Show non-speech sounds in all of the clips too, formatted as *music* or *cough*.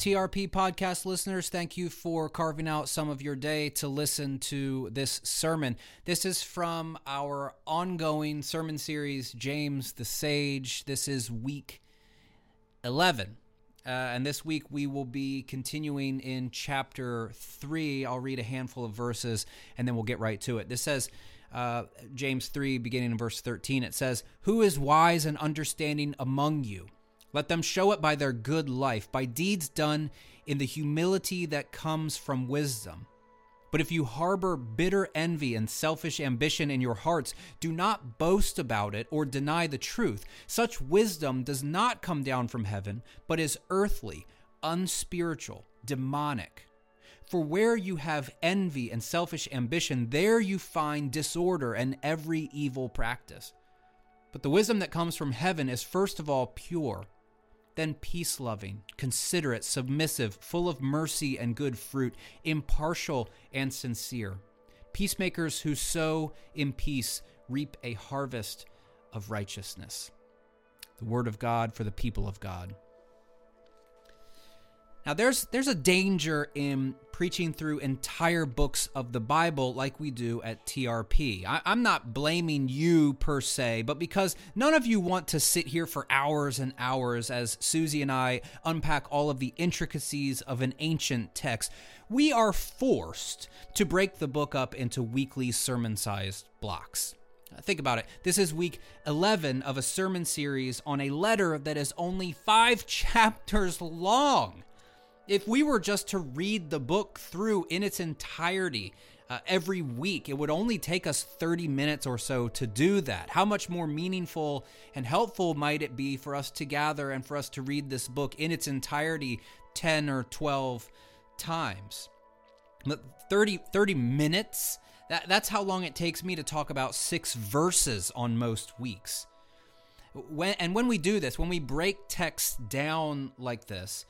TRP podcast listeners, thank you for carving out some of your day to listen to this sermon. This is from our ongoing sermon series, James the Sage. This is week 11. Uh, and this week we will be continuing in chapter 3. I'll read a handful of verses and then we'll get right to it. This says, uh, James 3, beginning in verse 13, it says, Who is wise and understanding among you? Let them show it by their good life, by deeds done in the humility that comes from wisdom. But if you harbor bitter envy and selfish ambition in your hearts, do not boast about it or deny the truth. Such wisdom does not come down from heaven, but is earthly, unspiritual, demonic. For where you have envy and selfish ambition, there you find disorder and every evil practice. But the wisdom that comes from heaven is first of all pure then peace loving, considerate, submissive, full of mercy and good fruit, impartial and sincere. Peacemakers who sow in peace reap a harvest of righteousness. The word of God for the people of God. Now there's there's a danger in preaching through entire books of the Bible like we do at TRP. I, am not blaming you per se, but because none of you want to sit here for hours and hours as Susie and I unpack all of the intricacies of an ancient text, we are forced to break the book up into weekly sermon-sized blocks. Think about it. This is week 11 of a sermon series on a letter that is only five *laughs* chapters long if we were just to read the book through in its entirety uh, every week, it would only take us 30 minutes or so to do that. How much more meaningful and helpful might it be for us to gather and for us to read this book in its entirety 10 or 12 times? 30, 30 minutes? That, that's how long it takes me to talk about six verses on most weeks. When, and when we do this, when we break text down like this,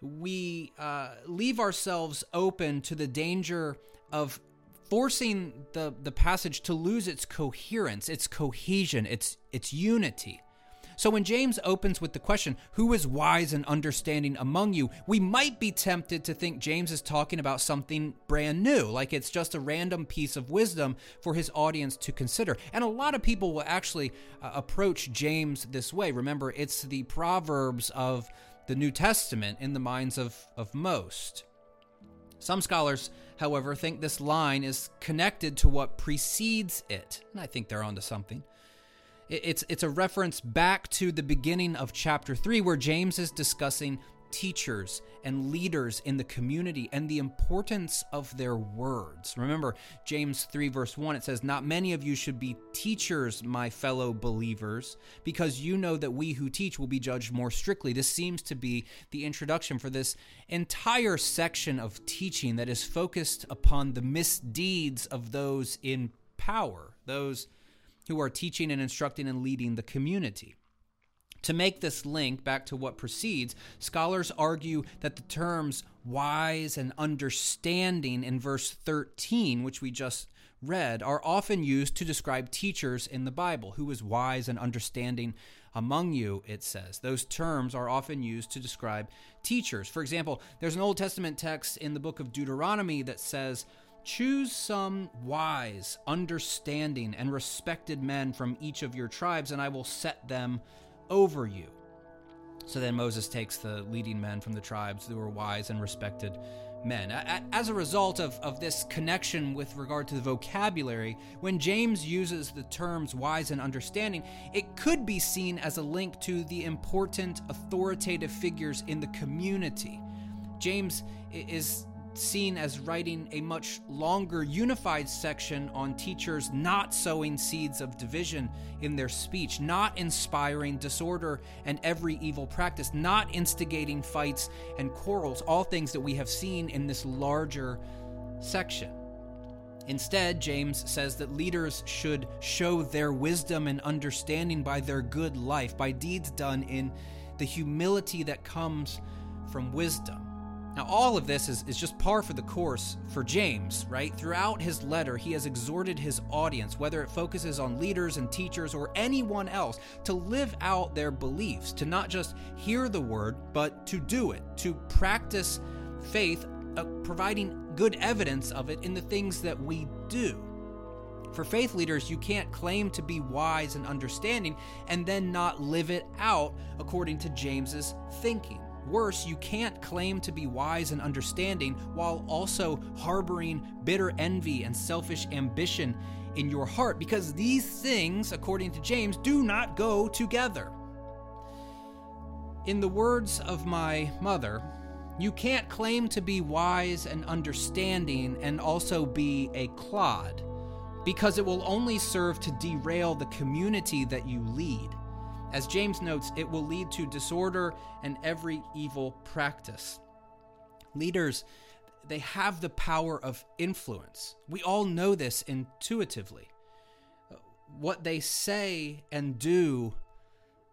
we uh, leave ourselves open to the danger of forcing the, the passage to lose its coherence, its cohesion, its, its unity. So when James opens with the question, Who is wise and understanding among you? we might be tempted to think James is talking about something brand new, like it's just a random piece of wisdom for his audience to consider. And a lot of people will actually uh, approach James this way. Remember, it's the Proverbs of the New Testament in the minds of, of most. Some scholars, however, think this line is connected to what precedes it, and I think they're onto something. It's, it's a reference back to the beginning of chapter 3, where James is discussing teachers and leaders in the community and the importance of their words. Remember, James 3, verse 1, it says, Not many of you should be teachers, my fellow believers, because you know that we who teach will be judged more strictly. This seems to be the introduction for this entire section of teaching that is focused upon the misdeeds of those in power, those who are teaching and instructing and leading the community. To make this link back to what precedes, scholars argue that the terms wise and understanding in verse 13, which we just read, are often used to describe teachers in the Bible. Who is wise and understanding among you, it says. Those terms are often used to describe teachers. For example, there's an Old Testament text in the book of Deuteronomy that says, Choose some wise, understanding, and respected men from each of your tribes, and I will set them over you. So then Moses takes the leading men from the tribes who were wise and respected men. As a result of, of this connection with regard to the vocabulary, when James uses the terms wise and understanding, it could be seen as a link to the important authoritative figures in the community. James is seen as writing a much longer unified section on teachers not sowing seeds of division in their speech, not inspiring disorder and every evil practice, not instigating fights and quarrels, all things that we have seen in this larger section. Instead, James says that leaders should show their wisdom and understanding by their good life, by deeds done in the humility that comes from wisdom. Now, all of this is, is just par for the course for James, right? Throughout his letter, he has exhorted his audience, whether it focuses on leaders and teachers or anyone else, to live out their beliefs, to not just hear the word, but to do it, to practice faith, uh, providing good evidence of it in the things that we do. For faith leaders, you can't claim to be wise and understanding and then not live it out according to James's thinking. Worse, you can't claim to be wise and understanding while also harboring bitter envy and selfish ambition in your heart, because these things, according to James, do not go together. In the words of my mother, you can't claim to be wise and understanding and also be a clod, because it will only serve to derail the community that you lead. As James notes, it will lead to disorder and every evil practice. Leaders, they have the power of influence. We all know this intuitively. What they say and do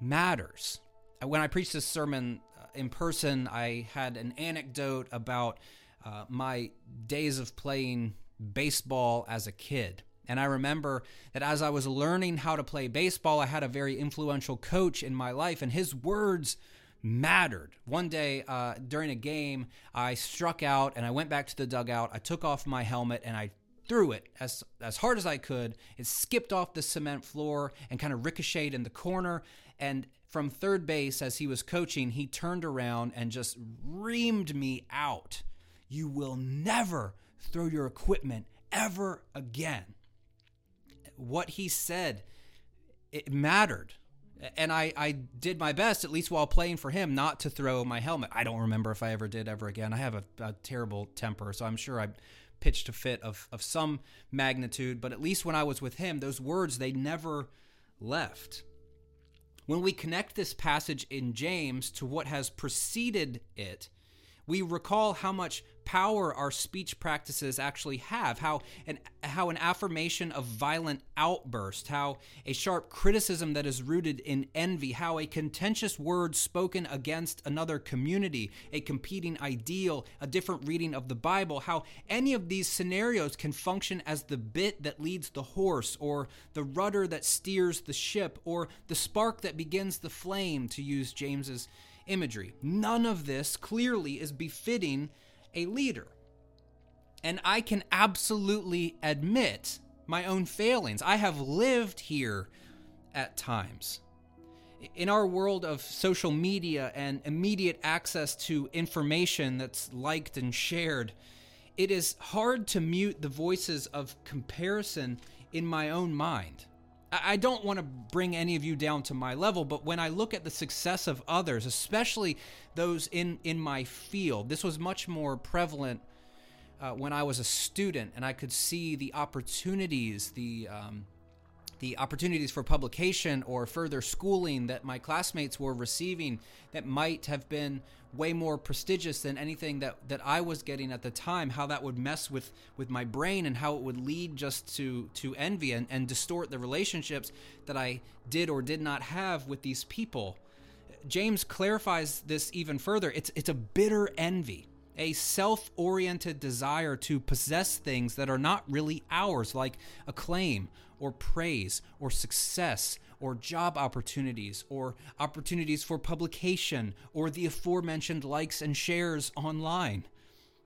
matters. When I preached this sermon uh, in person, I had an anecdote about uh, my days of playing baseball as a kid. And I remember that as I was learning how to play baseball, I had a very influential coach in my life, and his words mattered. One day uh, during a game, I struck out and I went back to the dugout. I took off my helmet and I threw it as as hard as I could. It skipped off the cement floor and kind of ricocheted in the corner. And from third base, as he was coaching, he turned around and just reamed me out. You will never throw your equipment ever again what he said it mattered. And I, I did my best at least while playing for him not to throw my helmet. I don't remember if i ever did ever again. I have a, a terrible temper so i'm sure i pitched a fit of, of some magnitude. But at least when i was with him those words they never left. When we connect this passage in james to what has preceded it we recall how much power our speech practices actually have, how an, how an affirmation of violent outburst, how a sharp criticism that is rooted in envy, how a contentious word spoken against another community, a competing ideal, a different reading of the Bible, how any of these scenarios can function as the bit that leads the horse, or the rudder that steers the ship, or the spark that begins the flame, to use James's imagery. None of this clearly is befitting a leader. And I can absolutely admit my own failings. I have lived here at times. In our world of social media and immediate access to information that's liked and shared, it is hard to mute the voices of comparison in my own mind. I don't want to bring any of you down to my level, but when I look at the success of others, especially those in, in my field, this was much more prevalent uh, when I was a student and I could see the opportunities, the um, the opportunities for publication or further schooling that my classmates were receiving that might have been way more prestigious than anything that, that I was getting at the time, how that would mess with, with my brain and how it would lead just to, to envy and, and distort the relationships that I did or did not have with these people. James clarifies this even further. It's, it's a bitter envy a self oriented desire to possess things that are not really ours, like acclaim or praise or success or job opportunities or opportunities for publication or the aforementioned likes and shares online.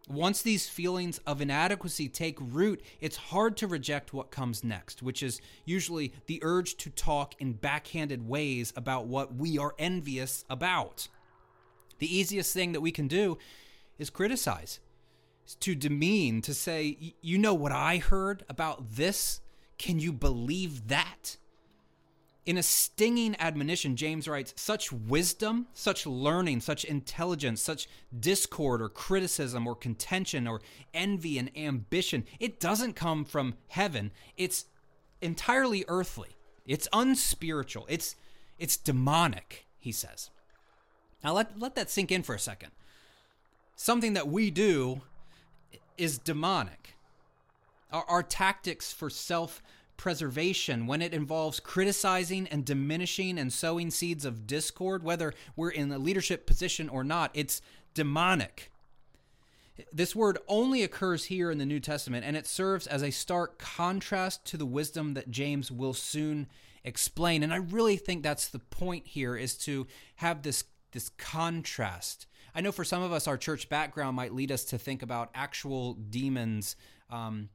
Once these feelings of inadequacy take root, it's hard to reject what comes next, which is usually the urge to talk in backhanded ways about what we are envious about. The easiest thing that we can do is criticize, is to demean, to say, you know what I heard about this? Can you believe that? In a stinging admonition, James writes, such wisdom, such learning, such intelligence, such discord or criticism or contention or envy and ambition, it doesn't come from heaven. It's entirely earthly. It's unspiritual. It's it's demonic, he says. Now let let that sink in for a second something that we do is demonic. Our, our tactics for self preservation, when it involves criticizing and diminishing and sowing seeds of discord, whether we're in a leadership position or not, it's demonic. This word only occurs here in the New Testament, and it serves as a stark contrast to the wisdom that James will soon explain. And I really think that's the point here is to have this this contrast. I know for some of us, our church background might lead us to think about actual demons um,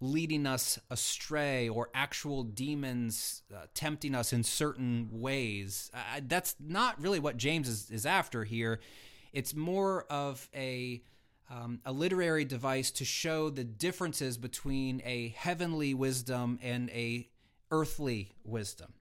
leading us astray or actual demons uh, tempting us in certain ways. Uh, that's not really what James is, is after here. It's more of a um, a literary device to show the differences between a heavenly wisdom and a earthly wisdom.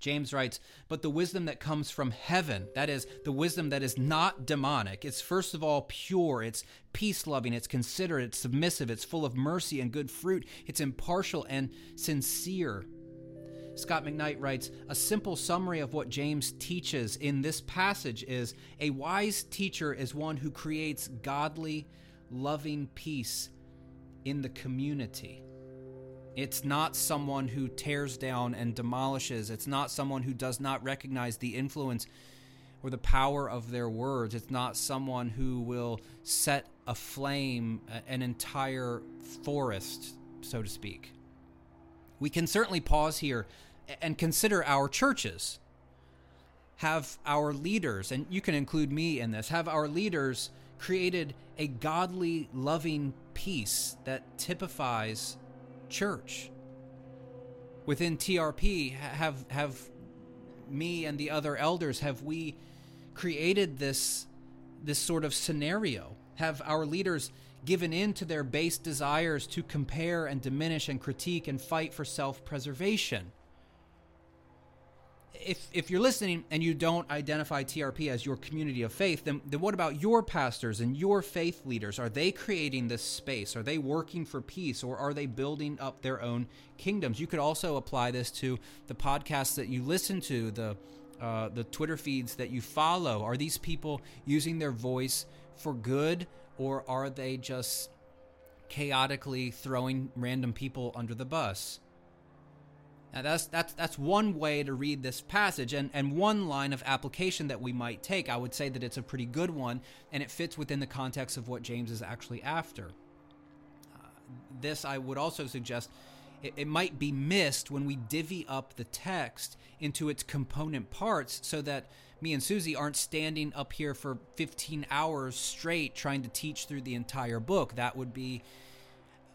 James writes, But the wisdom that comes from heaven, that is, the wisdom that is not demonic, it's first of all pure, it's peace loving, it's considerate, it's submissive, it's full of mercy and good fruit, it's impartial and sincere. Scot McKnight writes A simple summary of what James teaches in this passage is a wise teacher is one who creates godly, loving peace in the community. It's not someone who tears down and demolishes. It's not someone who does not recognize the influence or the power of their words. It's not someone who will set aflame an entire forest, so to speak. We can certainly pause here and consider our churches. Have our leaders, and you can include me in this, have our leaders created a godly, loving peace that typifies church. Within TRP, have have me and the other elders have we created this this sort of scenario? Have our leaders given in to their base desires to compare and diminish and critique and fight for self-preservation? If if you're listening and you don't identify TRP as your community of faith, then then what about your pastors and your faith leaders? Are they creating this space? Are they working for peace or are they building up their own kingdoms? You could also apply this to the podcasts that you listen to, the uh, the Twitter feeds that you follow. Are these people using their voice for good or are they just chaotically throwing random people under the bus? Now that's that's that's one way to read this passage and, and one line of application that we might take. I would say that it's a pretty good one and it fits within the context of what James is actually after. Uh, this I would also suggest it, it might be missed when we divvy up the text into its component parts so that me and Susie aren't standing up here for 15 hours straight trying to teach through the entire book. That would be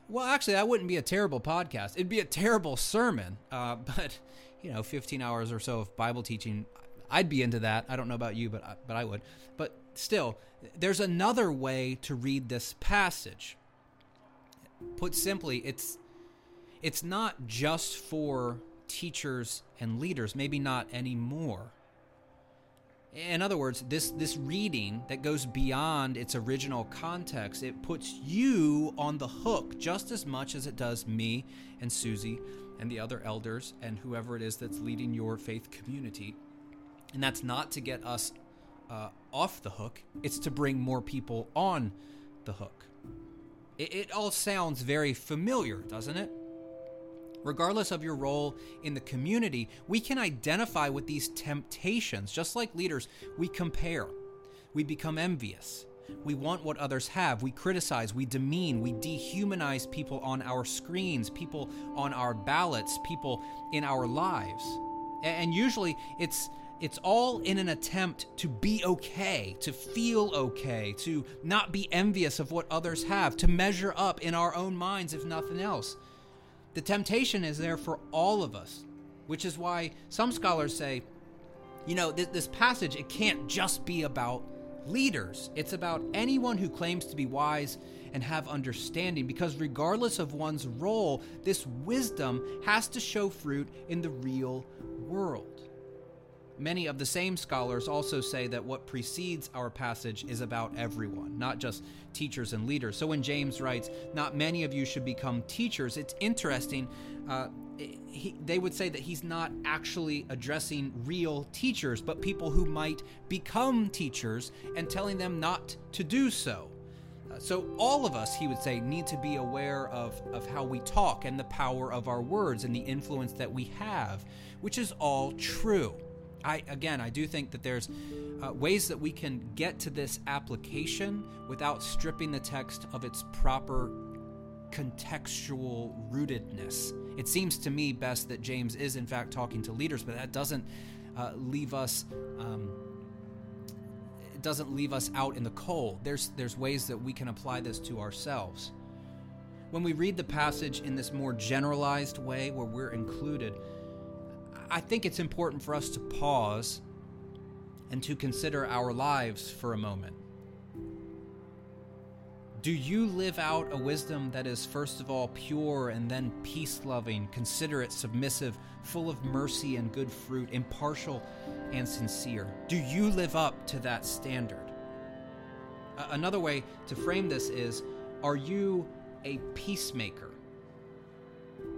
well, actually, that wouldn't be a terrible podcast. It'd be a terrible sermon. Uh, *laughs* but you know, 15 hours or so of Bible teaching, I'd be into that. I don't know about you, but I, but I would. But still, there's another way to read this passage. Put simply, it's it's not just for teachers and leaders. Maybe not anymore. In other words, this this reading that goes beyond its original context, it puts you on the hook just as much as it does me and Susie and the other elders and whoever it is that's leading your faith community. And that's not to get us uh, off the hook; it's to bring more people on the hook. It, it all sounds very familiar, doesn't it? Regardless of your role in the community, we can identify with these temptations. Just like leaders, we compare, we become envious. We want what others have. We criticize, we demean, we dehumanize people on our screens, people on our ballots, people in our lives. And usually it's it's all in an attempt to be okay, to feel okay, to not be envious of what others have, to measure up in our own minds if nothing else. The temptation is there for all of us, which is why some scholars say, you know, th- this passage, it can't just be about leaders. It's about anyone who claims to be wise and have understanding, because regardless of one's role, this wisdom has to show fruit in the real world. Many of the same scholars also say that what precedes our passage is about everyone, not just teachers and leaders. So when James writes, Not many of you should become teachers, it's interesting. Uh, he, they would say that he's not actually addressing real teachers, but people who might become teachers and telling them not to do so. Uh, so, all of us, he would say, need to be aware of, of how we talk and the power of our words and the influence that we have, which is all true. I again, I do think that there's uh, ways that we can get to this application without stripping the text of its proper contextual rootedness. It seems to me best that James is in fact talking to leaders, but that doesn't uh, leave us. Um, it doesn't leave us out in the cold. There's there's ways that we can apply this to ourselves. When we read the passage in this more generalized way, where we're included, I think it's important for us to pause and to consider our lives for a moment. Do you live out a wisdom that is, first of all, pure and then peace loving, considerate, submissive, full of mercy and good fruit, impartial and sincere? Do you live up to that standard? Another way to frame this is Are you a peacemaker?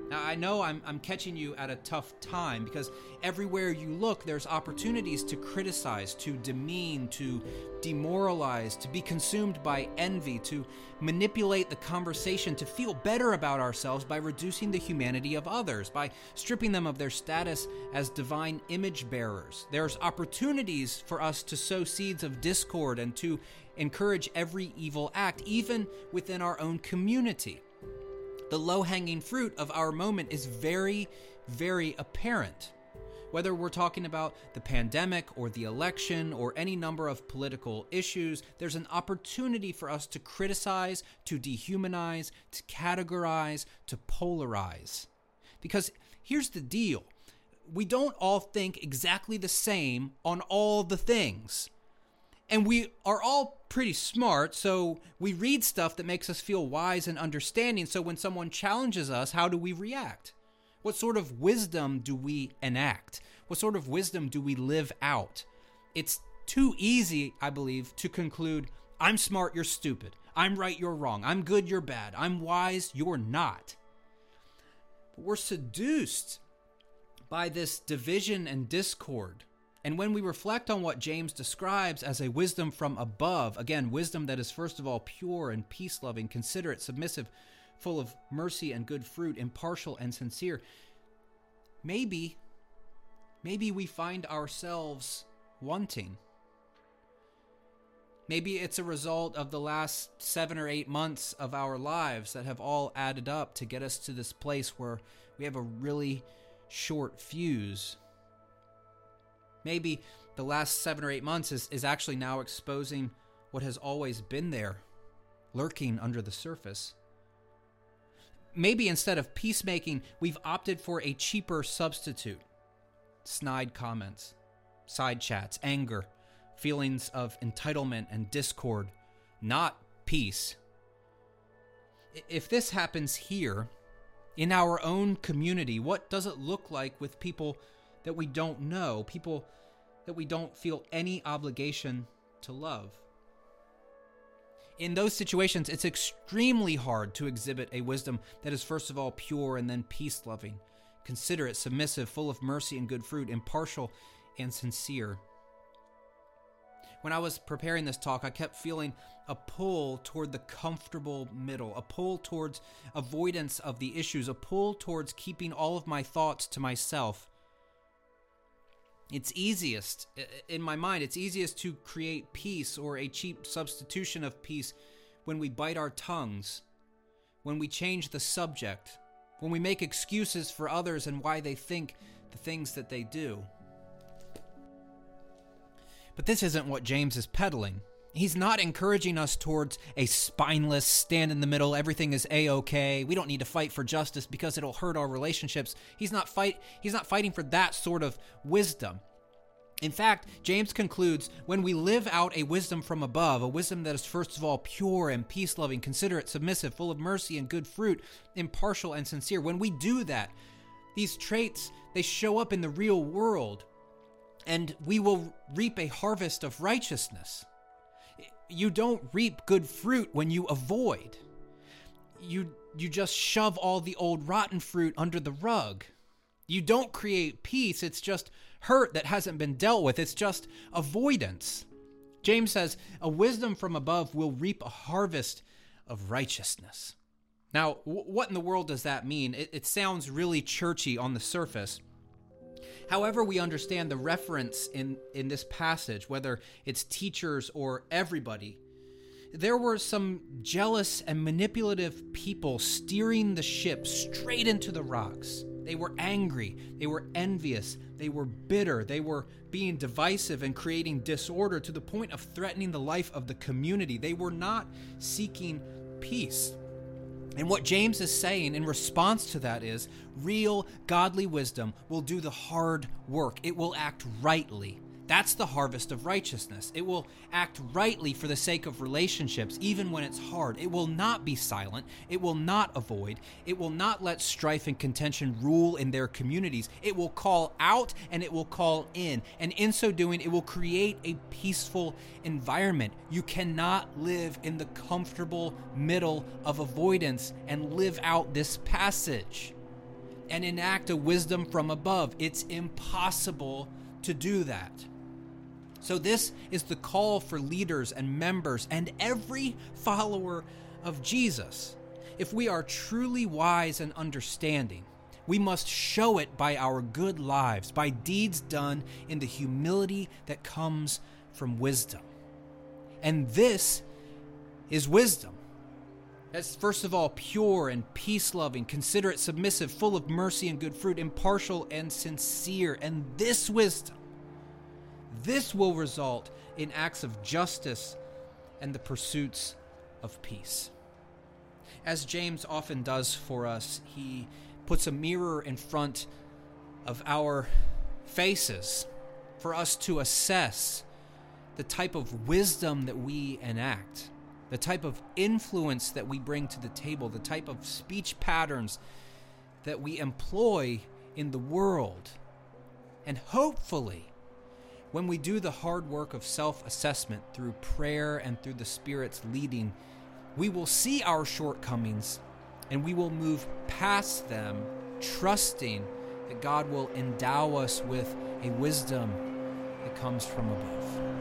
Now, I know I'm, I'm catching you at a tough time because everywhere you look, there's opportunities to criticize, to demean, to demoralize, to be consumed by envy, to manipulate the conversation, to feel better about ourselves by reducing the humanity of others, by stripping them of their status as divine image bearers. There's opportunities for us to sow seeds of discord and to encourage every evil act, even within our own community the low hanging fruit of our moment is very, very apparent. Whether we're talking about the pandemic or the election or any number of political issues, there's an opportunity for us to criticize, to dehumanize, to categorize, to polarize. Because here's the deal we don't all think exactly the same on all the things. And we are all pretty smart, so we read stuff that makes us feel wise and understanding. So when someone challenges us, how do we react? What sort of wisdom do we enact? What sort of wisdom do we live out? It's too easy, I believe, to conclude I'm smart, you're stupid. I'm right, you're wrong. I'm good, you're bad. I'm wise, you're not. But we're seduced by this division and discord and when we reflect on what James describes as a wisdom from above, again, wisdom that is first of all pure and peace loving, considerate, submissive, full of mercy and good fruit, impartial and sincere, maybe, maybe we find ourselves wanting. Maybe it's a result of the last seven or eight months of our lives that have all added up to get us to this place where we have a really short fuse maybe the last seven or eight months is, is actually now exposing what has always been there, lurking under the surface. Maybe instead of peacemaking, we've opted for a cheaper substitute snide comments, side chats, anger, feelings of entitlement and discord, not peace. If this happens here, in our own community, what does it look like with people that we don't know, people that we don't feel any obligation to love. In those situations, it's extremely hard to exhibit a wisdom that is first of all pure and then peace loving, considerate, submissive, full of mercy and good fruit, impartial and sincere. When I was preparing this talk, I kept feeling a pull toward the comfortable middle, a pull towards avoidance of the issues, a pull towards keeping all of my thoughts to myself it's easiest in my mind it's easiest to create peace or a cheap substitution of peace when we bite our tongues when we change the subject when we make excuses for others and why they think the things that they do. But this isn't what james is peddling He's not encouraging us towards a spineless, stand in the middle, everything is a-okay. We don't need to fight for justice because it'll hurt our relationships. He's not fight he's not fighting for that sort of wisdom. In fact, James concludes when we live out a wisdom from above, a wisdom that is first of all pure and peace loving, considerate, submissive, full of mercy and good fruit, impartial and sincere, when we do that, these traits, they show up in the real world and we will reap a harvest of righteousness you don't reap good fruit when you avoid. You you just shove all the old rotten fruit under the rug. You don't create peace, it's just hurt that hasn't been dealt with. It's just avoidance. James says, "A wisdom from above will reap a harvest of righteousness." Now, w- what in the world does that mean? It, it sounds really churchy on the surface. However, we understand the reference in, in this passage, whether it's teachers or everybody, there were some jealous and manipulative people steering the ship straight into the rocks. They were angry, they were envious, they were bitter, they were being divisive and creating disorder to the point of threatening the life of the community. They were not seeking peace. And what James is saying in response to that is real godly wisdom will do the hard work, it will act rightly. That's the harvest of righteousness. It will act rightly for the sake of relationships, even when it's hard. It will not be silent. It will not avoid. It will not let strife and contention rule in their communities. It will call out and it will call in. And in so doing, it will create a peaceful environment. You cannot live in the comfortable middle of avoidance and live out this passage and enact a wisdom from above. It's impossible to do that. So, this is the call for leaders and members and every follower of Jesus. If we are truly wise and understanding, we must show it by our good lives, by deeds done in the humility that comes from wisdom. And this is wisdom. As first of all, pure and peace loving, considerate, submissive, full of mercy and good fruit, impartial and sincere. And this wisdom this will result in acts of justice and the pursuits of peace. As James often does for us, he puts a mirror in front of our faces for us to assess the type of wisdom that we enact, the type of influence that we bring to the table, the type of speech patterns that we employ in the world. And hopefully, when we do the hard work of self assessment through prayer and through the Spirit's leading, we will see our shortcomings and we will move past them, trusting that God will endow us with a wisdom that comes from above.